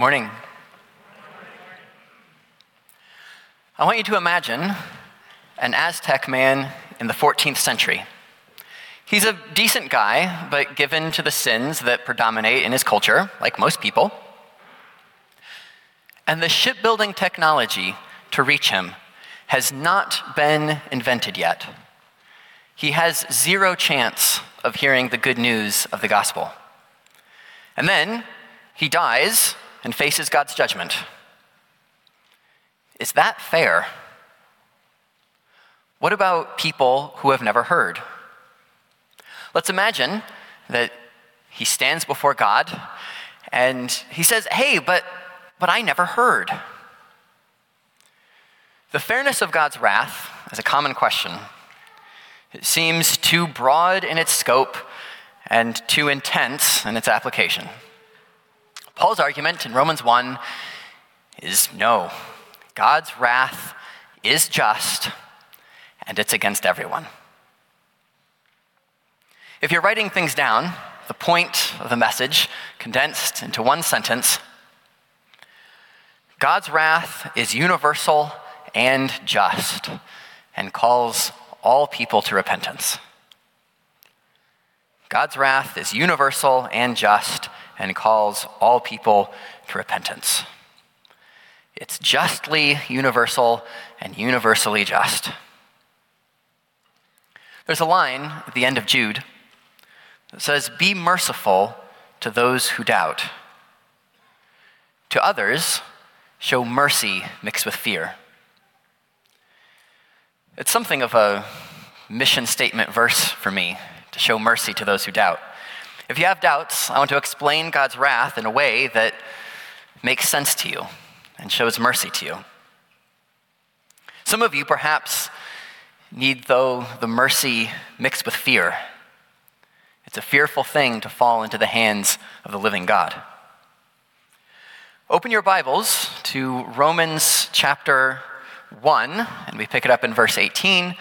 Morning. I want you to imagine an Aztec man in the 14th century. He's a decent guy, but given to the sins that predominate in his culture, like most people. And the shipbuilding technology to reach him has not been invented yet. He has zero chance of hearing the good news of the gospel. And then he dies and faces God's judgment. Is that fair? What about people who have never heard? Let's imagine that he stands before God and he says, Hey, but, but I never heard. The fairness of God's wrath is a common question. It seems too broad in its scope and too intense in its application. Paul's argument in Romans 1 is no. God's wrath is just, and it's against everyone. If you're writing things down, the point of the message condensed into one sentence God's wrath is universal and just and calls all people to repentance. God's wrath is universal and just and calls all people to repentance. It's justly universal and universally just. There's a line at the end of Jude that says, Be merciful to those who doubt. To others, show mercy mixed with fear. It's something of a mission statement verse for me to show mercy to those who doubt. If you have doubts, I want to explain God's wrath in a way that makes sense to you and shows mercy to you. Some of you perhaps need, though, the mercy mixed with fear. It's a fearful thing to fall into the hands of the living God. Open your Bibles to Romans chapter 1, and we pick it up in verse 18.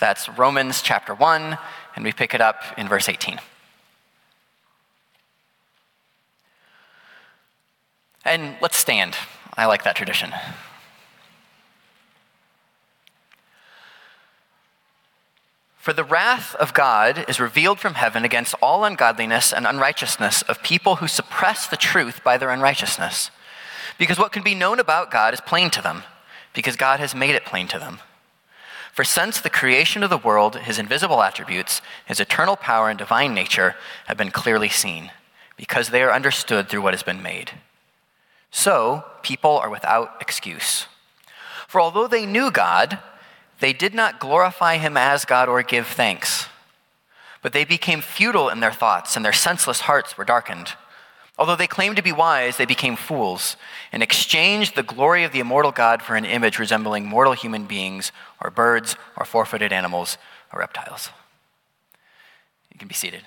That's Romans chapter 1, and we pick it up in verse 18. And let's stand. I like that tradition. For the wrath of God is revealed from heaven against all ungodliness and unrighteousness of people who suppress the truth by their unrighteousness. Because what can be known about God is plain to them, because God has made it plain to them. For since the creation of the world, his invisible attributes, his eternal power and divine nature have been clearly seen, because they are understood through what has been made so, people are without excuse. For although they knew God, they did not glorify him as God or give thanks. But they became futile in their thoughts, and their senseless hearts were darkened. Although they claimed to be wise, they became fools and exchanged the glory of the immortal God for an image resembling mortal human beings, or birds, or four footed animals, or reptiles. You can be seated.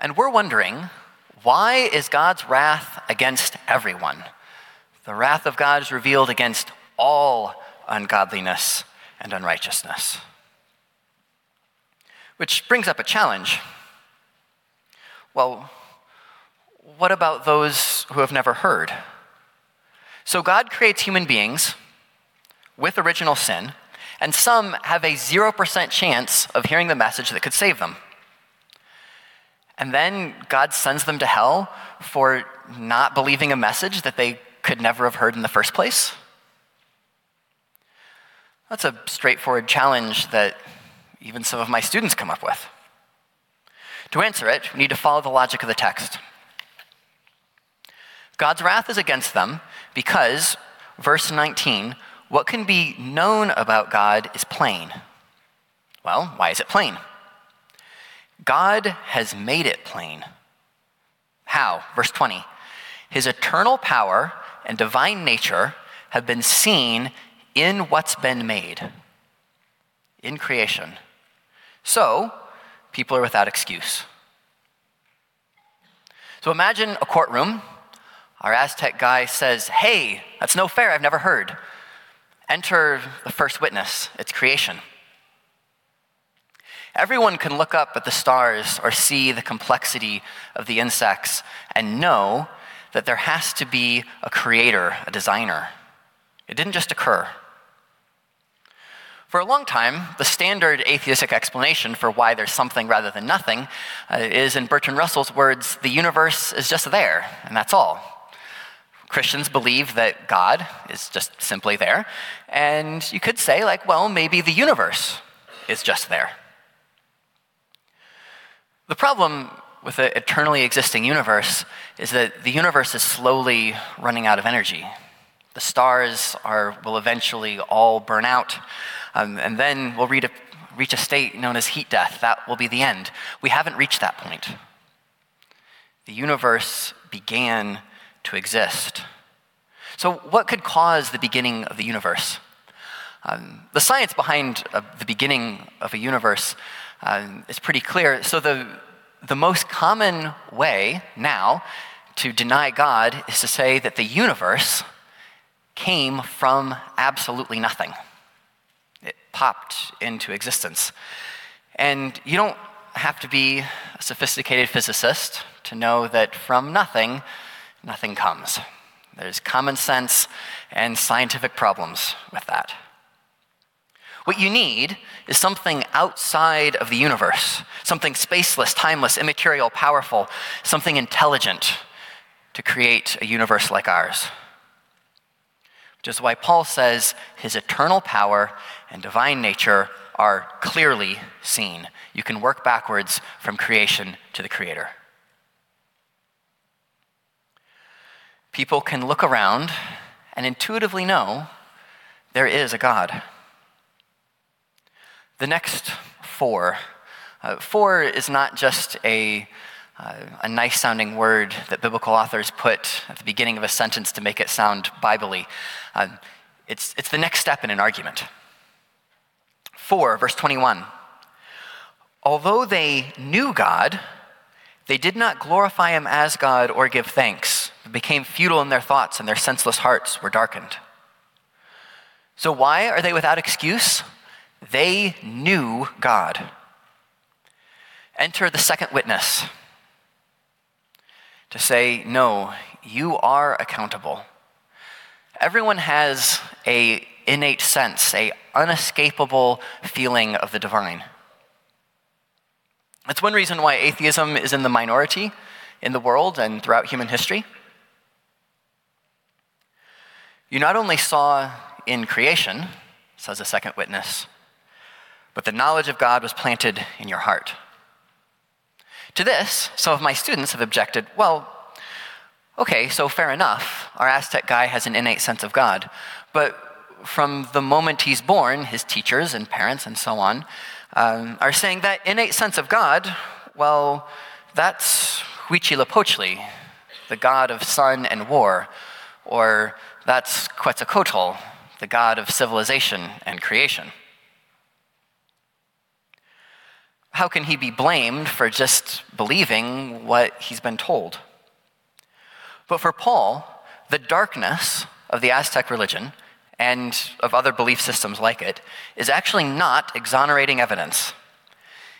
And we're wondering why is God's wrath against everyone? The wrath of God is revealed against all ungodliness and unrighteousness. Which brings up a challenge. Well, what about those who have never heard? So God creates human beings with original sin, and some have a 0% chance of hearing the message that could save them. And then God sends them to hell for not believing a message that they could never have heard in the first place? That's a straightforward challenge that even some of my students come up with. To answer it, we need to follow the logic of the text. God's wrath is against them because, verse 19, what can be known about God is plain. Well, why is it plain? God has made it plain. How? Verse 20. His eternal power and divine nature have been seen in what's been made, in creation. So, people are without excuse. So imagine a courtroom. Our Aztec guy says, Hey, that's no fair, I've never heard. Enter the first witness, it's creation. Everyone can look up at the stars or see the complexity of the insects and know that there has to be a creator, a designer. It didn't just occur. For a long time, the standard atheistic explanation for why there's something rather than nothing uh, is, in Bertrand Russell's words, the universe is just there, and that's all. Christians believe that God is just simply there, and you could say, like, well, maybe the universe is just there. The problem with an eternally existing universe is that the universe is slowly running out of energy. The stars are, will eventually all burn out. Um, and then we'll a, reach a state known as heat death. That will be the end. We haven't reached that point. The universe began to exist. So, what could cause the beginning of the universe? Um, the science behind uh, the beginning of a universe um, is pretty clear. So, the, the most common way now to deny God is to say that the universe came from absolutely nothing it popped into existence. And you don't have to be a sophisticated physicist to know that from nothing, nothing comes. There's common sense and scientific problems with that. What you need is something outside of the universe, something spaceless, timeless, immaterial, powerful, something intelligent to create a universe like ours. Which is why Paul says his eternal power and divine nature are clearly seen. You can work backwards from creation to the Creator. People can look around and intuitively know there is a God. The next four, uh, four is not just a, uh, a nice sounding word that biblical authors put at the beginning of a sentence to make it sound biblically. Uh, it's, it's the next step in an argument. 4, verse 21. Although they knew God, they did not glorify him as God or give thanks. It became futile in their thoughts, and their senseless hearts were darkened. So, why are they without excuse? They knew God. Enter the second witness to say, No, you are accountable. Everyone has a innate sense, a unescapable feeling of the divine. That's one reason why atheism is in the minority in the world and throughout human history. You not only saw in creation, says a second witness, but the knowledge of God was planted in your heart. To this, some of my students have objected well, okay, so fair enough. Our Aztec guy has an innate sense of God. But from the moment he's born, his teachers and parents and so on um, are saying that innate sense of God, well, that's Huitzilopochtli, the god of sun and war, or that's Quetzalcoatl, the god of civilization and creation. How can he be blamed for just believing what he's been told? But for Paul, the darkness of the Aztec religion and of other belief systems like it is actually not exonerating evidence.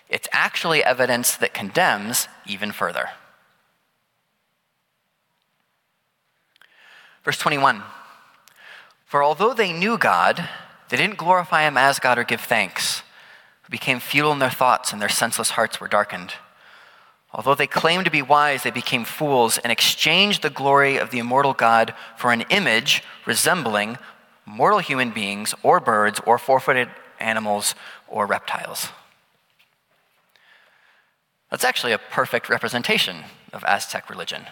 It's actually evidence that condemns even further. Verse 21 For although they knew God, they didn't glorify him as God or give thanks, became futile in their thoughts, and their senseless hearts were darkened. Although they claimed to be wise, they became fools and exchanged the glory of the immortal God for an image resembling mortal human beings or birds or four footed animals or reptiles. That's actually a perfect representation of Aztec religion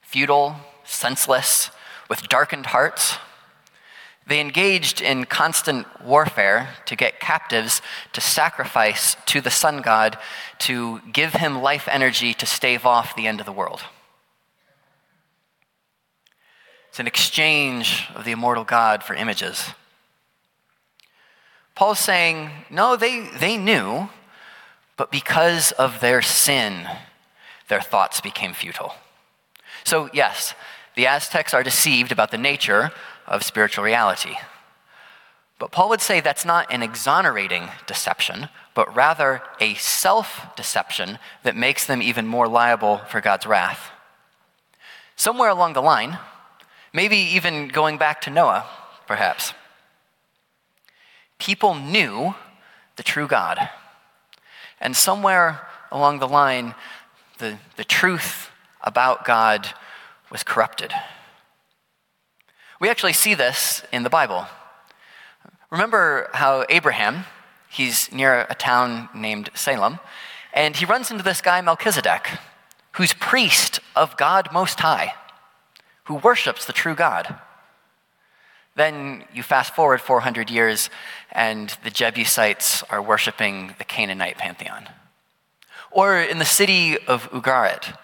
feudal, senseless, with darkened hearts they engaged in constant warfare to get captives to sacrifice to the sun god to give him life energy to stave off the end of the world. It's an exchange of the immortal God for images. Paul's saying, no, they, they knew, but because of their sin, their thoughts became futile. So, yes, the Aztecs are deceived about the nature of spiritual reality. But Paul would say that's not an exonerating deception, but rather a self deception that makes them even more liable for God's wrath. Somewhere along the line, maybe even going back to Noah, perhaps, people knew the true God. And somewhere along the line, the, the truth about God was corrupted. We actually see this in the Bible. Remember how Abraham, he's near a town named Salem, and he runs into this guy, Melchizedek, who's priest of God Most High, who worships the true God. Then you fast forward 400 years, and the Jebusites are worshiping the Canaanite pantheon. Or in the city of Ugarit,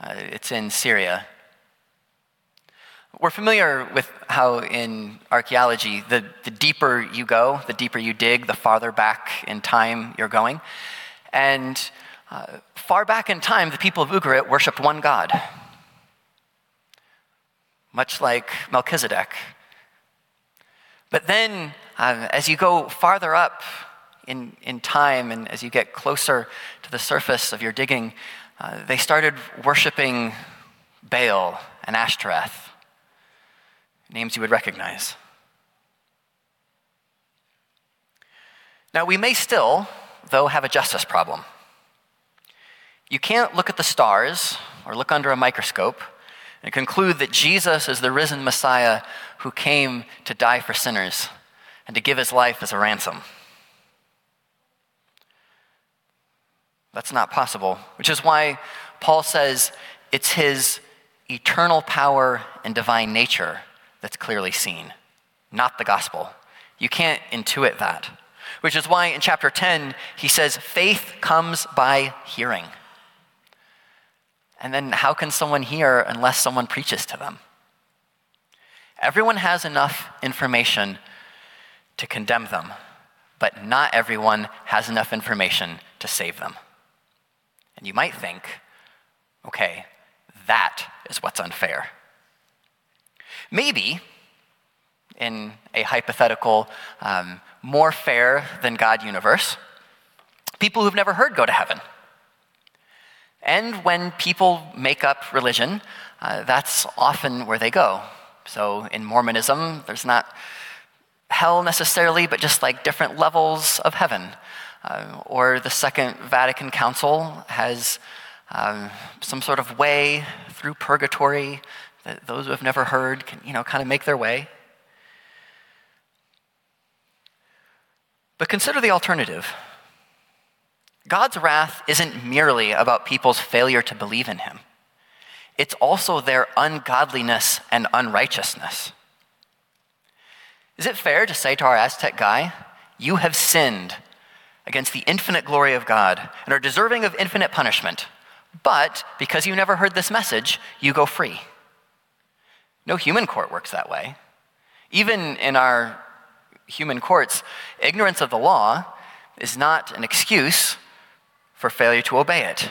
uh, it's in Syria. We're familiar with how in archaeology, the, the deeper you go, the deeper you dig, the farther back in time you're going. And uh, far back in time, the people of Ugarit worshiped one God, much like Melchizedek. But then, uh, as you go farther up in, in time and as you get closer to the surface of your digging, uh, they started worshiping Baal and Ashtoreth, names you would recognize. Now, we may still, though, have a justice problem. You can't look at the stars or look under a microscope and conclude that Jesus is the risen Messiah who came to die for sinners and to give his life as a ransom. That's not possible, which is why Paul says it's his eternal power and divine nature that's clearly seen, not the gospel. You can't intuit that, which is why in chapter 10 he says faith comes by hearing. And then how can someone hear unless someone preaches to them? Everyone has enough information to condemn them, but not everyone has enough information to save them. And you might think, okay, that is what's unfair. Maybe, in a hypothetical, um, more fair than God universe, people who've never heard go to heaven. And when people make up religion, uh, that's often where they go. So in Mormonism, there's not hell necessarily, but just like different levels of heaven. Uh, or the Second Vatican Council has um, some sort of way through purgatory that those who have never heard can, you know, kind of make their way. But consider the alternative. God's wrath isn't merely about people's failure to believe in him. It's also their ungodliness and unrighteousness. Is it fair to say to our Aztec guy, You have sinned against the infinite glory of God and are deserving of infinite punishment, but because you never heard this message, you go free? No human court works that way. Even in our human courts, ignorance of the law is not an excuse for failure to obey it.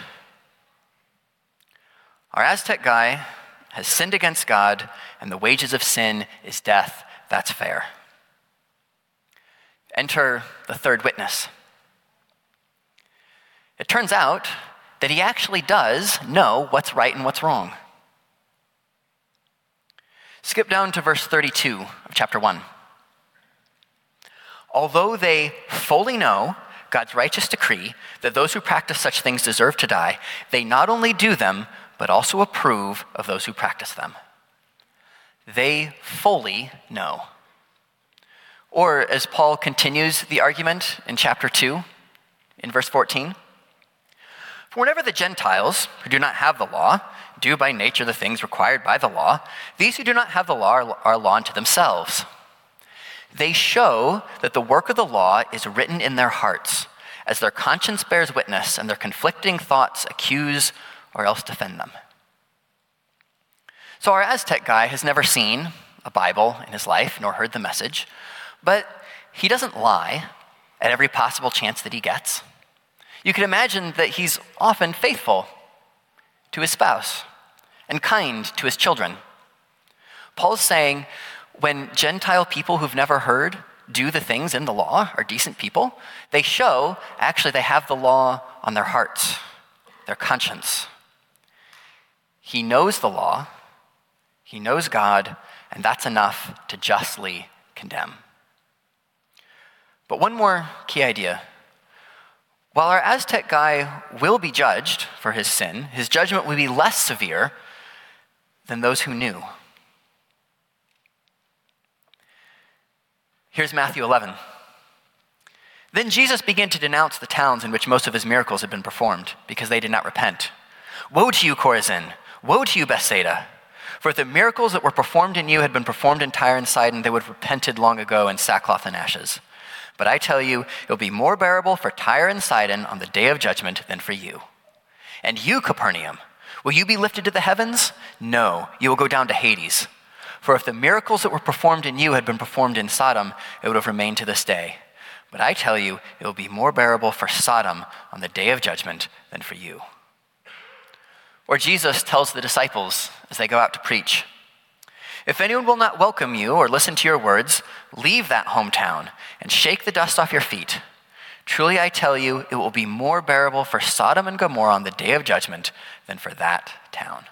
Our Aztec guy has sinned against God, and the wages of sin is death. That's fair. Enter the third witness. It turns out that he actually does know what's right and what's wrong. Skip down to verse 32 of chapter 1. Although they fully know God's righteous decree that those who practice such things deserve to die, they not only do them, but also approve of those who practice them. They fully know. Or, as Paul continues the argument in chapter 2, in verse 14, for whenever the Gentiles, who do not have the law, do by nature the things required by the law, these who do not have the law are law unto themselves. They show that the work of the law is written in their hearts, as their conscience bears witness and their conflicting thoughts accuse or else defend them. So, our Aztec guy has never seen a Bible in his life nor heard the message, but he doesn't lie at every possible chance that he gets. You can imagine that he's often faithful to his spouse and kind to his children. Paul's saying when Gentile people who've never heard do the things in the law, are decent people. They show, actually, they have the law on their hearts, their conscience. He knows the law, he knows God, and that's enough to justly condemn. But one more key idea. While our Aztec guy will be judged for his sin, his judgment will be less severe than those who knew. Here's Matthew 11. Then Jesus began to denounce the towns in which most of his miracles had been performed, because they did not repent. Woe to you, Chorazin! Woe to you, Bethsaida! For if the miracles that were performed in you had been performed in Tyre and Sidon, they would have repented long ago in sackcloth and ashes. But I tell you, it will be more bearable for Tyre and Sidon on the day of judgment than for you. And you, Capernaum, will you be lifted to the heavens? No, you will go down to Hades. For if the miracles that were performed in you had been performed in Sodom, it would have remained to this day. But I tell you, it will be more bearable for Sodom on the day of judgment than for you. Or Jesus tells the disciples as they go out to preach If anyone will not welcome you or listen to your words, leave that hometown and shake the dust off your feet. Truly I tell you, it will be more bearable for Sodom and Gomorrah on the day of judgment than for that town.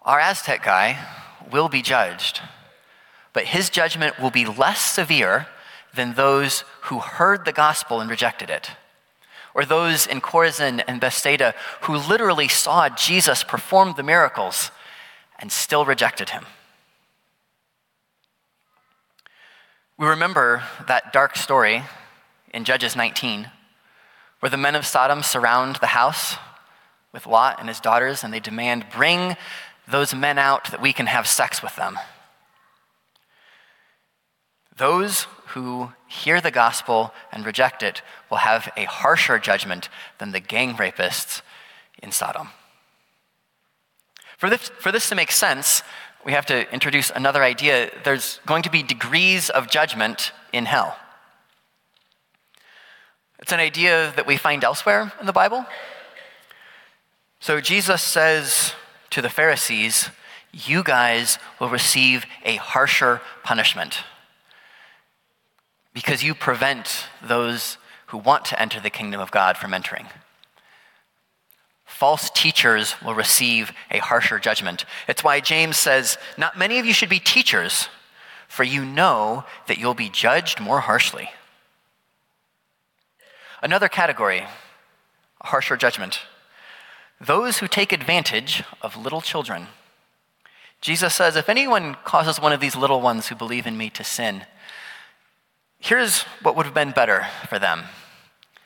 Our Aztec guy will be judged, but his judgment will be less severe than those who heard the gospel and rejected it or those in Chorazin and Bethsaida who literally saw Jesus perform the miracles and still rejected him. We remember that dark story in Judges 19, where the men of Sodom surround the house with Lot and his daughters, and they demand, Bring those men out that we can have sex with them. Those who hear the gospel and reject it will have a harsher judgment than the gang rapists in Sodom. For this, for this to make sense, we have to introduce another idea. There's going to be degrees of judgment in hell. It's an idea that we find elsewhere in the Bible. So Jesus says to the Pharisees, You guys will receive a harsher punishment because you prevent those who want to enter the kingdom of God from entering. False teachers will receive a harsher judgment. It's why James says, Not many of you should be teachers, for you know that you'll be judged more harshly. Another category, a harsher judgment. Those who take advantage of little children. Jesus says, If anyone causes one of these little ones who believe in me to sin, Here's what would have been better for them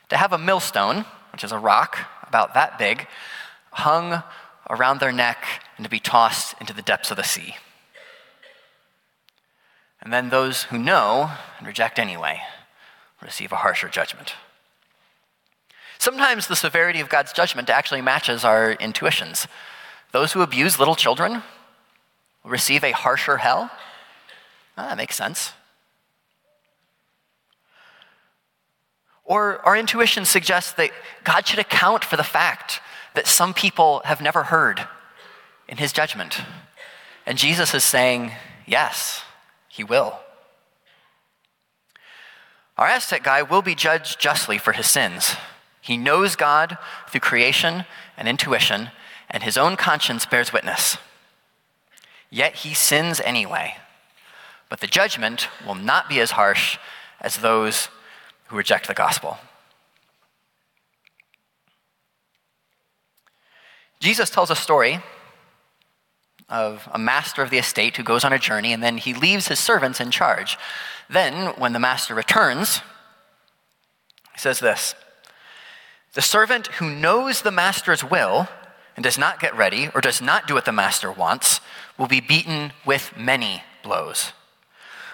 to have a millstone, which is a rock about that big, hung around their neck and to be tossed into the depths of the sea. And then those who know and reject anyway receive a harsher judgment. Sometimes the severity of God's judgment actually matches our intuitions. Those who abuse little children will receive a harsher hell. Oh, that makes sense. Or our intuition suggests that God should account for the fact that some people have never heard in his judgment. And Jesus is saying, yes, he will. Our Aztec guy will be judged justly for his sins. He knows God through creation and intuition, and his own conscience bears witness. Yet he sins anyway. But the judgment will not be as harsh as those who reject the gospel. Jesus tells a story of a master of the estate who goes on a journey and then he leaves his servants in charge. Then, when the master returns, he says this The servant who knows the master's will and does not get ready or does not do what the master wants will be beaten with many blows.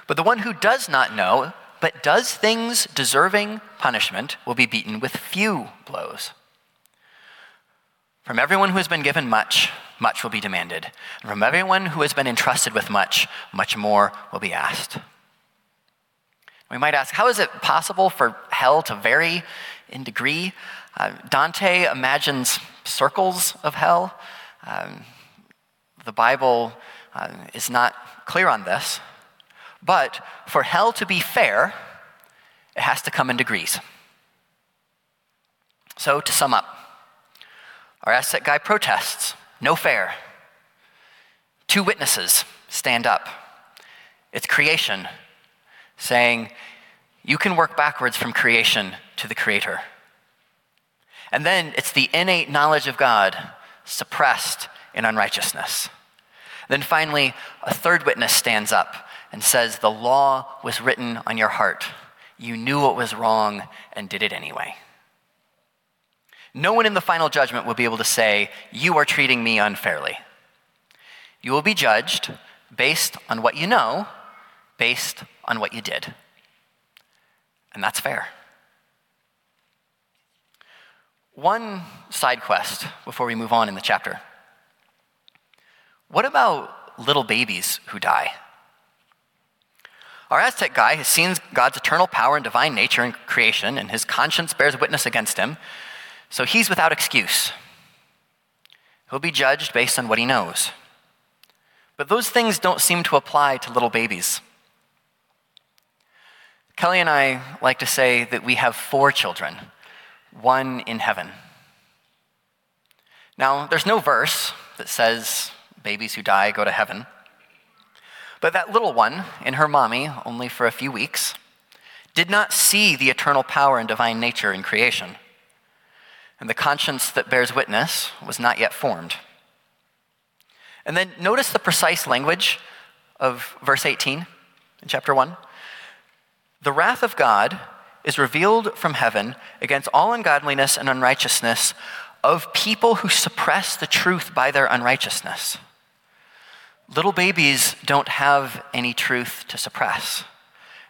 But the one who does not know but does things deserving punishment will be beaten with few blows. From everyone who has been given much, much will be demanded. And from everyone who has been entrusted with much, much more will be asked. We might ask, how is it possible for hell to vary in degree? Uh, Dante imagines circles of hell. Um, the Bible uh, is not clear on this, But for hell to be fair, it has to come in degrees. So, to sum up, our Aztec guy protests, no fair. Two witnesses stand up. It's creation saying, you can work backwards from creation to the Creator. And then it's the innate knowledge of God suppressed in unrighteousness. Then finally, a third witness stands up and says, The law was written on your heart. You knew what was wrong and did it anyway. No one in the final judgment will be able to say, You are treating me unfairly. You will be judged based on what you know, based on what you did. And that's fair. One side quest before we move on in the chapter. What about little babies who die? Our Aztec guy has seen God's eternal power and divine nature in creation, and his conscience bears witness against him, so he's without excuse. He'll be judged based on what he knows. But those things don't seem to apply to little babies. Kelly and I like to say that we have four children, one in heaven. Now, there's no verse that says babies who die go to heaven. But that little one, in her mommy, only for a few weeks, did not see the eternal power and divine nature in creation. And the conscience that bears witness was not yet formed. And then notice the precise language of verse 18 in chapter 1. The wrath of God is revealed from heaven against all ungodliness and unrighteousness of people who suppress the truth by their unrighteousness. Little babies don't have any truth to suppress,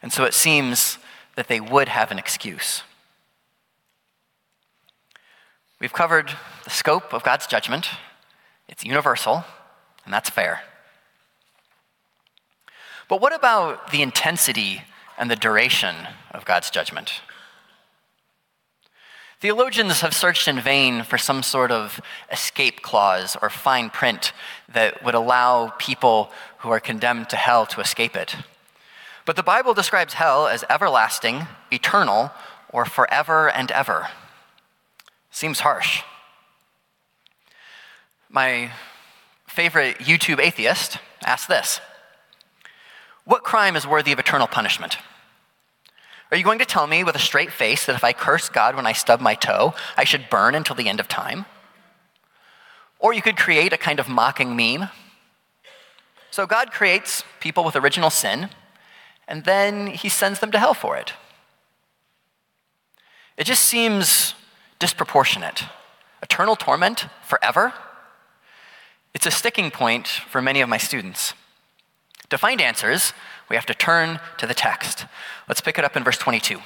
and so it seems that they would have an excuse. We've covered the scope of God's judgment, it's universal, and that's fair. But what about the intensity and the duration of God's judgment? Theologians have searched in vain for some sort of escape clause or fine print that would allow people who are condemned to hell to escape it. But the Bible describes hell as everlasting, eternal, or forever and ever. Seems harsh. My favorite YouTube atheist asked this What crime is worthy of eternal punishment? Are you going to tell me with a straight face that if I curse God when I stub my toe, I should burn until the end of time? Or you could create a kind of mocking meme. So God creates people with original sin, and then he sends them to hell for it. It just seems disproportionate. Eternal torment forever? It's a sticking point for many of my students. To find answers, we have to turn to the text. Let's pick it up in verse 22.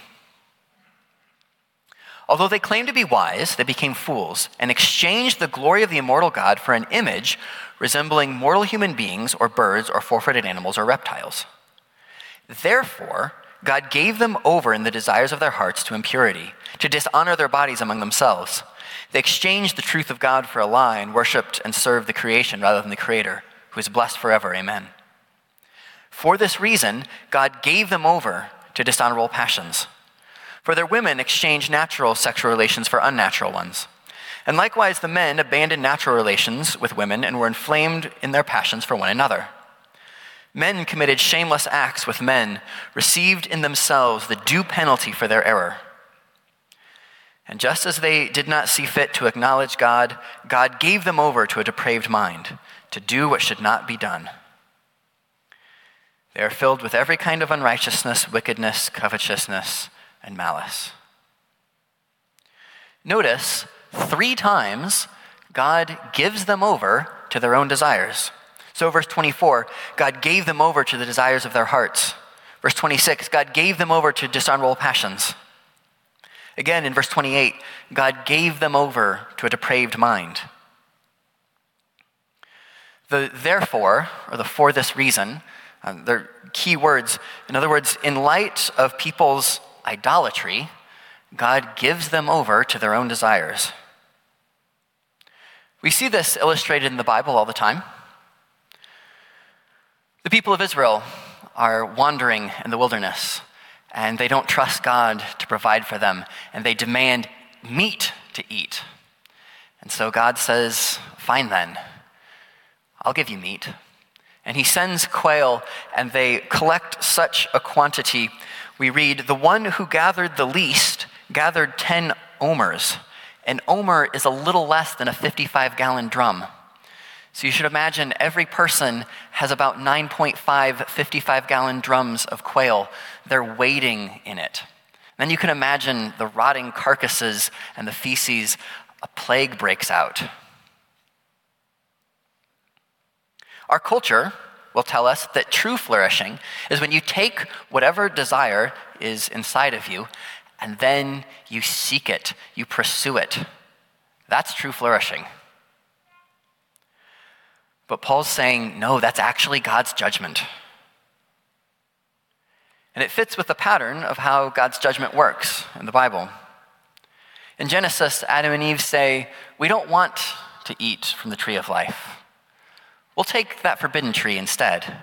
Although they claimed to be wise, they became fools and exchanged the glory of the immortal God for an image resembling mortal human beings or birds or four footed animals or reptiles. Therefore, God gave them over in the desires of their hearts to impurity, to dishonor their bodies among themselves. They exchanged the truth of God for a lie and worshiped and served the creation rather than the Creator, who is blessed forever. Amen. For this reason, God gave them over to dishonorable passions. For their women exchanged natural sexual relations for unnatural ones. And likewise, the men abandoned natural relations with women and were inflamed in their passions for one another. Men committed shameless acts with men, received in themselves the due penalty for their error. And just as they did not see fit to acknowledge God, God gave them over to a depraved mind to do what should not be done. They are filled with every kind of unrighteousness, wickedness, covetousness, and malice. Notice three times God gives them over to their own desires. So, verse 24, God gave them over to the desires of their hearts. Verse 26, God gave them over to dishonorable passions. Again, in verse 28, God gave them over to a depraved mind. The therefore, or the for this reason, um, they're key words. In other words, in light of people's idolatry, God gives them over to their own desires. We see this illustrated in the Bible all the time. The people of Israel are wandering in the wilderness and they don't trust God to provide for them and they demand meat to eat. And so God says, Fine then, I'll give you meat. And he sends quail, and they collect such a quantity. We read, The one who gathered the least gathered 10 omers. An omer is a little less than a 55 gallon drum. So you should imagine every person has about 9.5 55 gallon drums of quail. They're waiting in it. Then you can imagine the rotting carcasses and the feces. A plague breaks out. Our culture will tell us that true flourishing is when you take whatever desire is inside of you and then you seek it, you pursue it. That's true flourishing. But Paul's saying, no, that's actually God's judgment. And it fits with the pattern of how God's judgment works in the Bible. In Genesis, Adam and Eve say, We don't want to eat from the tree of life. We'll take that forbidden tree instead.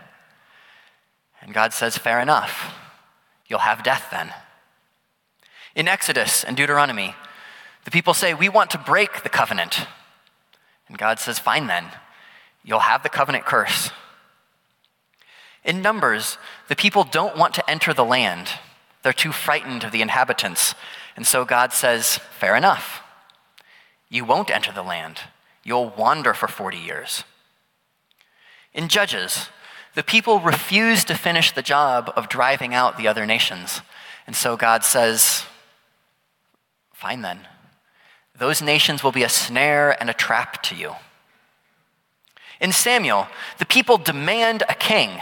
And God says, Fair enough. You'll have death then. In Exodus and Deuteronomy, the people say, We want to break the covenant. And God says, Fine then. You'll have the covenant curse. In Numbers, the people don't want to enter the land. They're too frightened of the inhabitants. And so God says, Fair enough. You won't enter the land. You'll wander for 40 years. In Judges, the people refuse to finish the job of driving out the other nations. And so God says, Fine then. Those nations will be a snare and a trap to you. In Samuel, the people demand a king.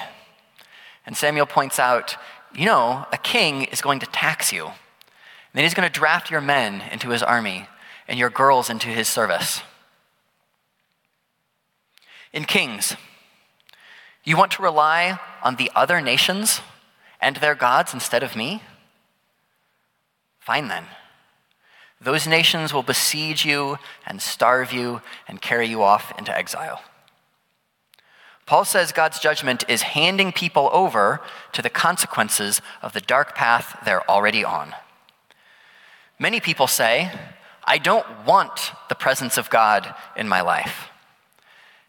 And Samuel points out, you know, a king is going to tax you. And then he's going to draft your men into his army and your girls into his service. In Kings, you want to rely on the other nations and their gods instead of me? Fine then. Those nations will besiege you and starve you and carry you off into exile. Paul says God's judgment is handing people over to the consequences of the dark path they're already on. Many people say, I don't want the presence of God in my life.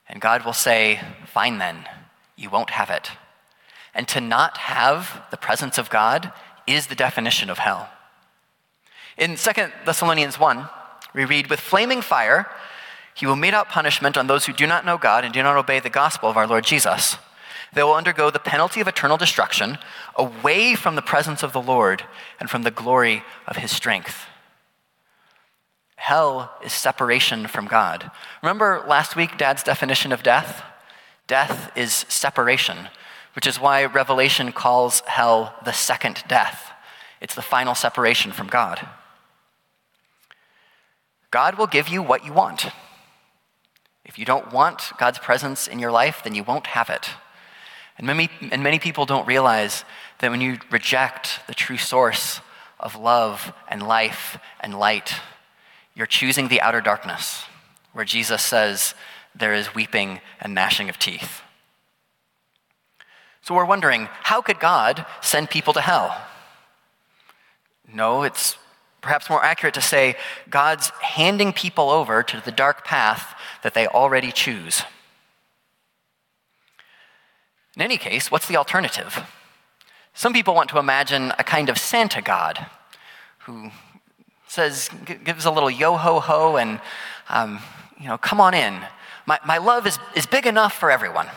And God will say, Fine then you won't have it. And to not have the presence of God is the definition of hell. In 2 Thessalonians 1, we read, With flaming fire, he will mete out punishment on those who do not know God and do not obey the gospel of our Lord Jesus. They will undergo the penalty of eternal destruction away from the presence of the Lord and from the glory of his strength. Hell is separation from God. Remember last week, Dad's definition of death? Death is separation, which is why Revelation calls hell the second death. It's the final separation from God. God will give you what you want. If you don't want God's presence in your life, then you won't have it. And many, and many people don't realize that when you reject the true source of love and life and light, you're choosing the outer darkness, where Jesus says, there is weeping and gnashing of teeth. So we're wondering how could God send people to hell? No, it's perhaps more accurate to say God's handing people over to the dark path that they already choose. In any case, what's the alternative? Some people want to imagine a kind of Santa God who says, gives a little yo ho ho and, um, you know, come on in. My, my love is, is big enough for everyone.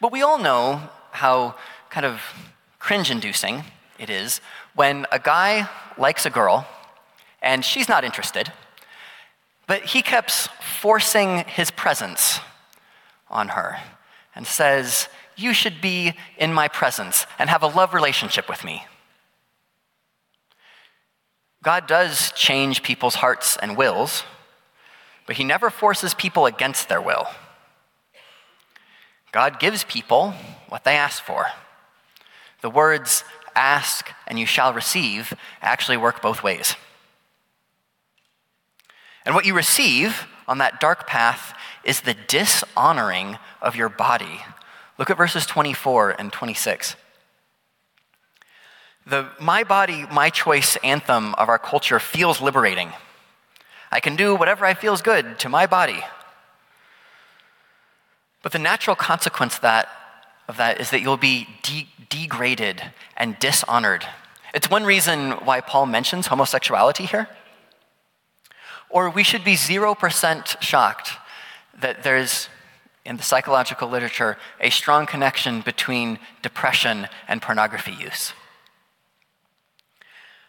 But we all know how kind of cringe inducing it is when a guy likes a girl and she's not interested, but he keeps forcing his presence on her and says, You should be in my presence and have a love relationship with me. God does change people's hearts and wills, but he never forces people against their will. God gives people what they ask for. The words ask and you shall receive actually work both ways. And what you receive on that dark path is the dishonoring of your body Look at verses 24 and 26. The my body, my choice anthem of our culture feels liberating. I can do whatever I feel is good to my body. But the natural consequence that, of that is that you'll be de- degraded and dishonored. It's one reason why Paul mentions homosexuality here. Or we should be 0% shocked that there's, in the psychological literature, a strong connection between depression and pornography use.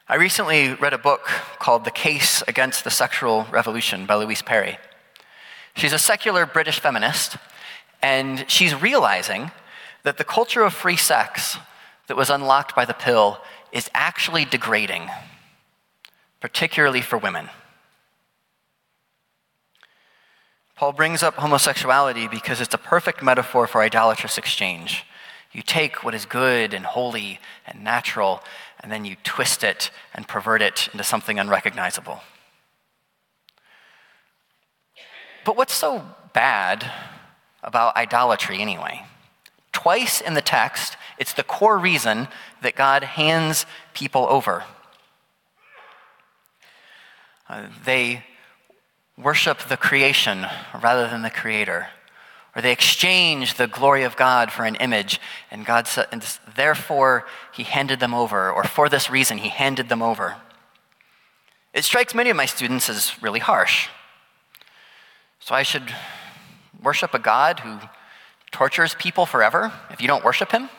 I recently read a book called The Case Against the Sexual Revolution by Louise Perry. She's a secular British feminist, and she's realizing that the culture of free sex that was unlocked by the pill is actually degrading, particularly for women. Paul brings up homosexuality because it's a perfect metaphor for idolatrous exchange. You take what is good and holy and natural and then you twist it and pervert it into something unrecognizable. But what's so bad about idolatry anyway? Twice in the text, it's the core reason that God hands people over. Uh, they worship the creation rather than the creator or they exchange the glory of God for an image, and God said, and therefore he handed them over, or for this reason he handed them over. It strikes many of my students as really harsh. So I should worship a God who tortures people forever if you don't worship him?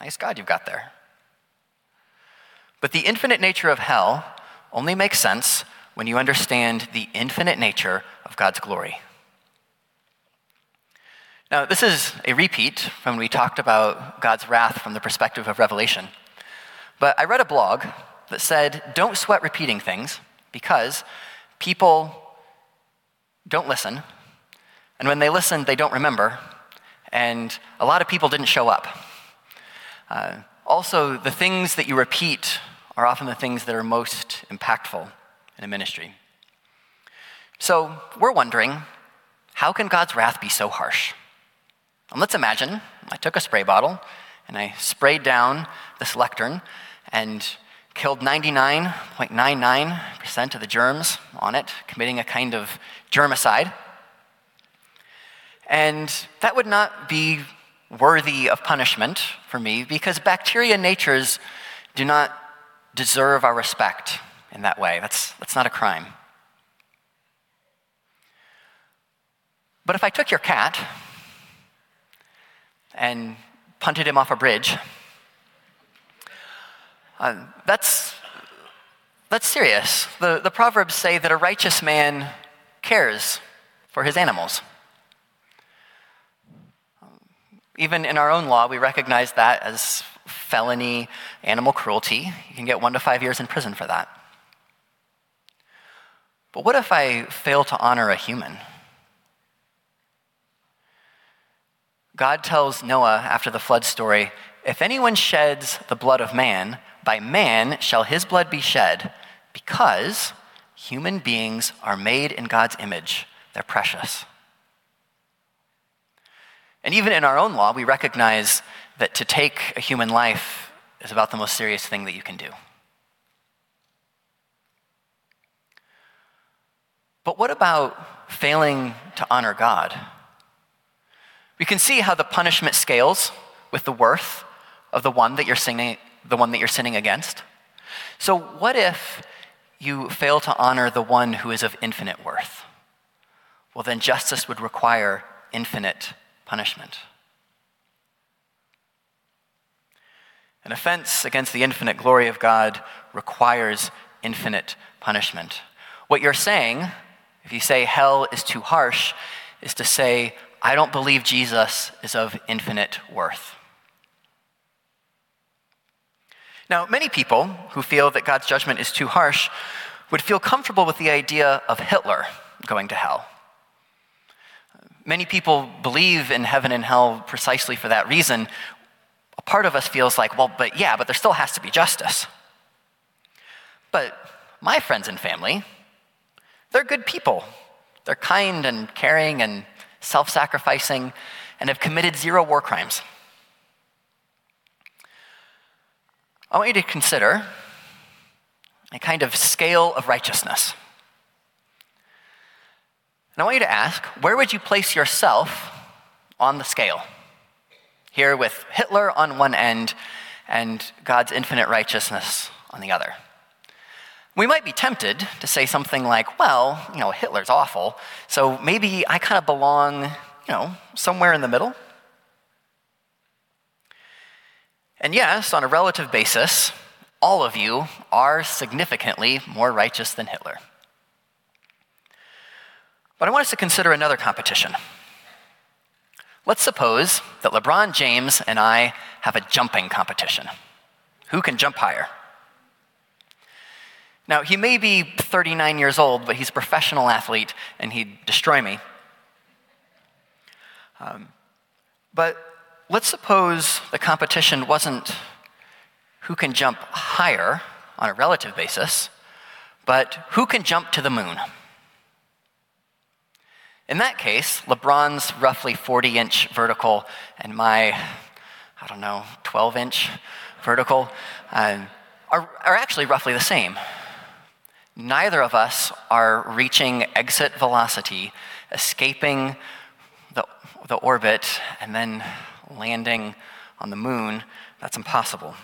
Nice God you've got there. But the infinite nature of hell only makes sense when you understand the infinite nature of God's glory. Now, this is a repeat from when we talked about God's wrath from the perspective of Revelation. But I read a blog that said, don't sweat repeating things because people don't listen. And when they listen, they don't remember. And a lot of people didn't show up. Uh, also, the things that you repeat are often the things that are most impactful in a ministry. So we're wondering how can God's wrath be so harsh? And let's imagine I took a spray bottle and I sprayed down this lectern and killed 99.99% of the germs on it, committing a kind of germicide. And that would not be worthy of punishment for me because bacteria natures do not deserve our respect in that way. That's, that's not a crime. But if I took your cat and punted him off a bridge. Uh, that's, that's serious. The, the Proverbs say that a righteous man cares for his animals. Even in our own law, we recognize that as felony animal cruelty. You can get one to five years in prison for that. But what if I fail to honor a human? God tells Noah after the flood story if anyone sheds the blood of man, by man shall his blood be shed, because human beings are made in God's image. They're precious. And even in our own law, we recognize that to take a human life is about the most serious thing that you can do. But what about failing to honor God? We can see how the punishment scales with the worth of the one that you're sinning, the one that you're sinning against. So what if you fail to honor the one who is of infinite worth? Well, then justice would require infinite punishment. An offense against the infinite glory of God requires infinite punishment. What you're saying, if you say hell is too harsh, is to say I don't believe Jesus is of infinite worth. Now, many people who feel that God's judgment is too harsh would feel comfortable with the idea of Hitler going to hell. Many people believe in heaven and hell precisely for that reason. A part of us feels like, well, but yeah, but there still has to be justice. But my friends and family, they're good people. They're kind and caring and self sacrificing, and have committed zero war crimes. I want you to consider a kind of scale of righteousness. And I want you to ask where would you place yourself on the scale? Here with Hitler on one end and God's infinite righteousness on the other. We might be tempted to say something like, well, you know, Hitler's awful, so maybe I kind of belong, you know, somewhere in the middle. And yes, on a relative basis, all of you are significantly more righteous than Hitler. But I want us to consider another competition. Let's suppose that LeBron James and I have a jumping competition. Who can jump higher? Now, he may be 39 years old, but he's a professional athlete and he'd destroy me. Um, but let's suppose the competition wasn't who can jump higher on a relative basis, but who can jump to the moon. In that case, LeBron's roughly 40 inch vertical and my, I don't know, 12 inch vertical uh, are, are actually roughly the same. Neither of us are reaching exit velocity, escaping the, the orbit, and then landing on the moon. That's impossible.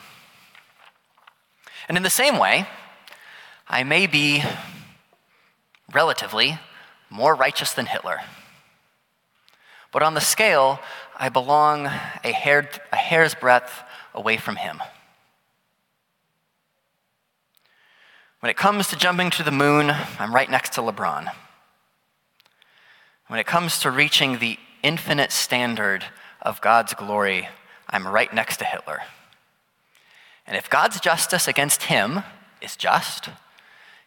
And in the same way, I may be relatively more righteous than Hitler. But on the scale, I belong a, hair, a hair's breadth away from him. When it comes to jumping to the moon, I'm right next to LeBron. When it comes to reaching the infinite standard of God's glory, I'm right next to Hitler. And if God's justice against him is just,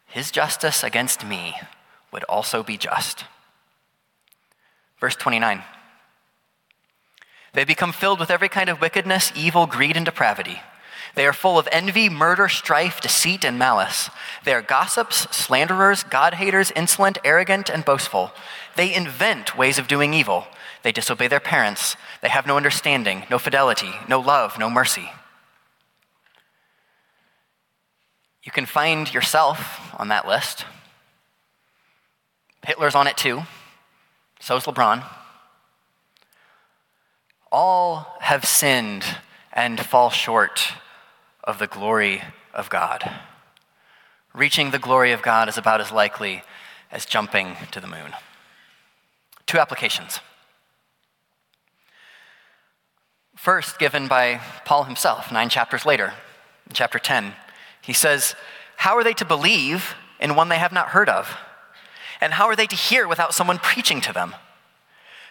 his justice against me would also be just. Verse 29. They become filled with every kind of wickedness, evil, greed, and depravity. They are full of envy, murder, strife, deceit, and malice. They are gossips, slanderers, God haters, insolent, arrogant, and boastful. They invent ways of doing evil. They disobey their parents. They have no understanding, no fidelity, no love, no mercy. You can find yourself on that list. Hitler's on it too. So's LeBron. All have sinned and fall short of the glory of God. Reaching the glory of God is about as likely as jumping to the moon. Two applications. First, given by Paul himself, nine chapters later, in chapter 10, he says, How are they to believe in one they have not heard of? And how are they to hear without someone preaching to them?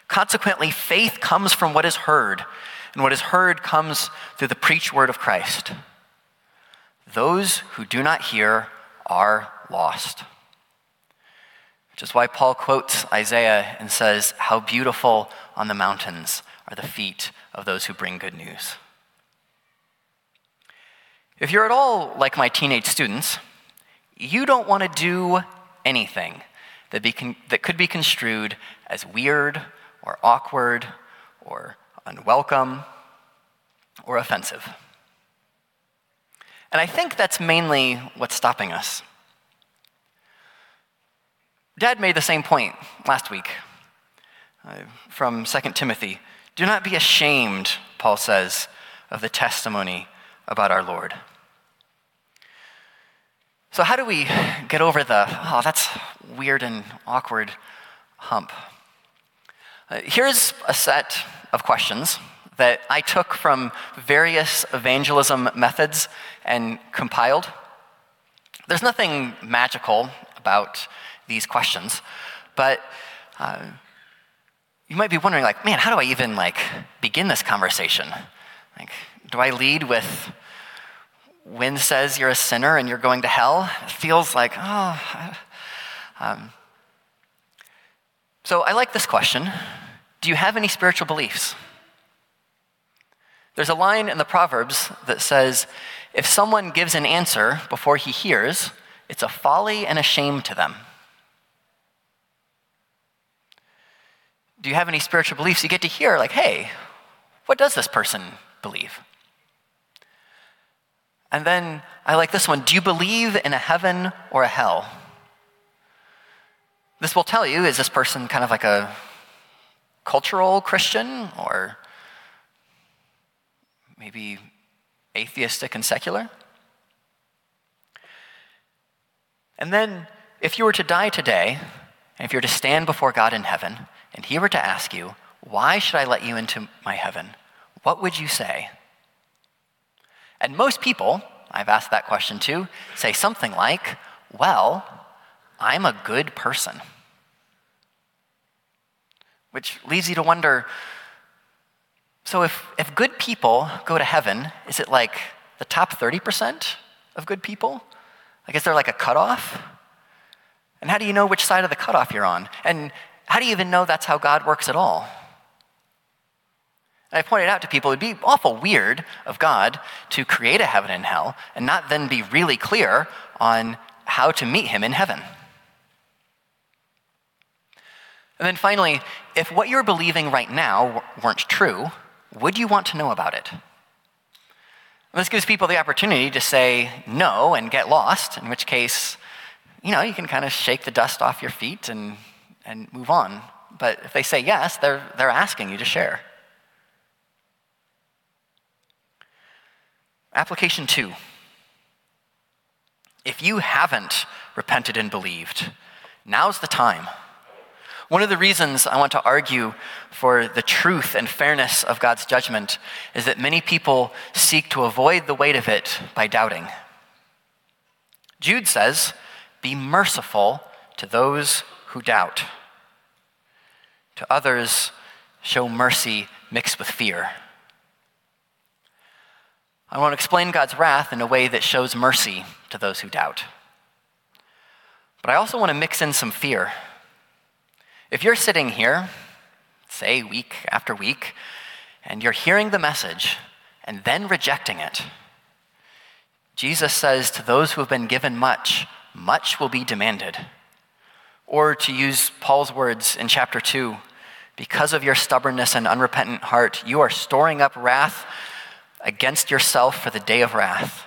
Consequently, faith comes from what is heard, and what is heard comes through the preached word of Christ. Those who do not hear are lost. Which is why Paul quotes Isaiah and says, How beautiful on the mountains are the feet of those who bring good news. If you're at all like my teenage students, you don't want to do anything that, be con- that could be construed as weird or awkward or unwelcome or offensive. And I think that's mainly what's stopping us. Dad made the same point last week uh, from 2 Timothy. Do not be ashamed, Paul says, of the testimony about our Lord. So, how do we get over the, oh, that's weird and awkward hump? Uh, here's a set of questions that I took from various evangelism methods and compiled. There's nothing magical about these questions, but uh, you might be wondering, like, man, how do I even like begin this conversation? Like, do I lead with "When says you're a sinner and you're going to hell, it feels like, oh. Um, so I like this question Do you have any spiritual beliefs? There's a line in the Proverbs that says, if someone gives an answer before he hears, it's a folly and a shame to them. do you have any spiritual beliefs? You get to hear, like, hey, what does this person believe? And then I like this one do you believe in a heaven or a hell? This will tell you is this person kind of like a cultural Christian or maybe atheistic and secular? And then, if you were to die today, and if you were to stand before God in heaven, and He were to ask you, Why should I let you into my heaven? What would you say? And most people, I've asked that question too, say something like, Well, I'm a good person. Which leads you to wonder so if, if good people go to heaven, is it like the top 30% of good people? Like, is there like a cutoff? And how do you know which side of the cutoff you're on? And how do you even know that's how God works at all? And I pointed out to people it'd be awful weird of God to create a heaven and hell and not then be really clear on how to meet him in heaven. And then finally, if what you're believing right now weren't true, would you want to know about it? This gives people the opportunity to say no and get lost, in which case, you know, you can kind of shake the dust off your feet and, and move on. But if they say yes, they're, they're asking you to share. Application two. If you haven't repented and believed, now's the time. One of the reasons I want to argue for the truth and fairness of God's judgment is that many people seek to avoid the weight of it by doubting. Jude says, Be merciful to those who doubt. To others, show mercy mixed with fear. I want to explain God's wrath in a way that shows mercy to those who doubt. But I also want to mix in some fear. If you're sitting here, say week after week, and you're hearing the message and then rejecting it, Jesus says to those who have been given much, much will be demanded. Or to use Paul's words in chapter 2, because of your stubbornness and unrepentant heart, you are storing up wrath against yourself for the day of wrath.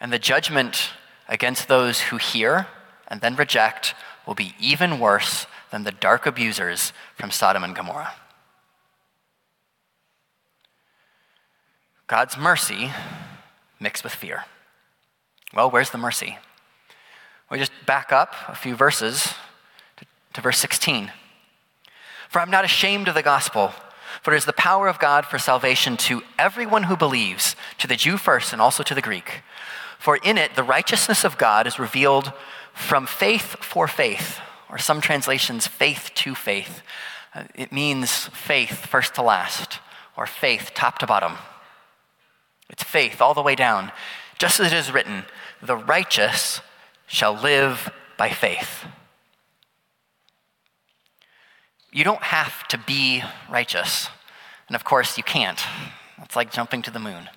And the judgment against those who hear and then reject will be even worse than the dark abusers from Sodom and Gomorrah. God's mercy mixed with fear. Well, where's the mercy? We just back up a few verses to, to verse 16. For I'm not ashamed of the gospel, for it is the power of God for salvation to everyone who believes, to the Jew first and also to the Greek. For in it the righteousness of God is revealed from faith for faith, or some translations, faith to faith. Uh, it means faith first to last, or faith top to bottom. It's faith all the way down. Just as it is written, the righteous shall live by faith. You don't have to be righteous. And of course, you can't. It's like jumping to the moon.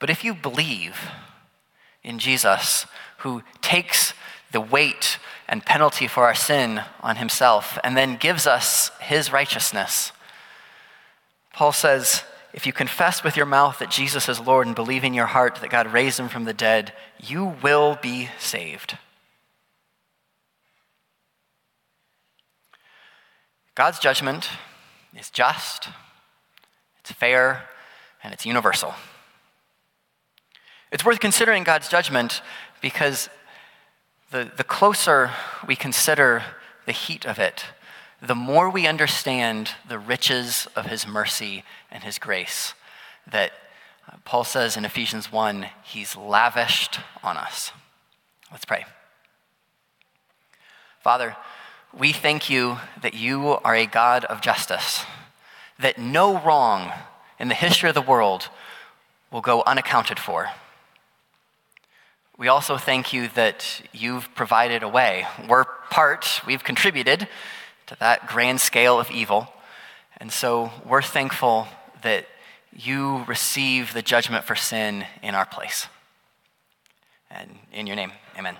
But if you believe in Jesus, who takes the weight and penalty for our sin on himself and then gives us his righteousness. Paul says, if you confess with your mouth that Jesus is Lord and believe in your heart that God raised him from the dead, you will be saved. God's judgment is just, it's fair, and it's universal. It's worth considering God's judgment because the, the closer we consider the heat of it, the more we understand the riches of his mercy and his grace that uh, Paul says in Ephesians 1 he's lavished on us. Let's pray. Father, we thank you that you are a God of justice, that no wrong in the history of the world will go unaccounted for. We also thank you that you've provided a way. We're part, we've contributed to that grand scale of evil. And so we're thankful that you receive the judgment for sin in our place. And in your name, amen.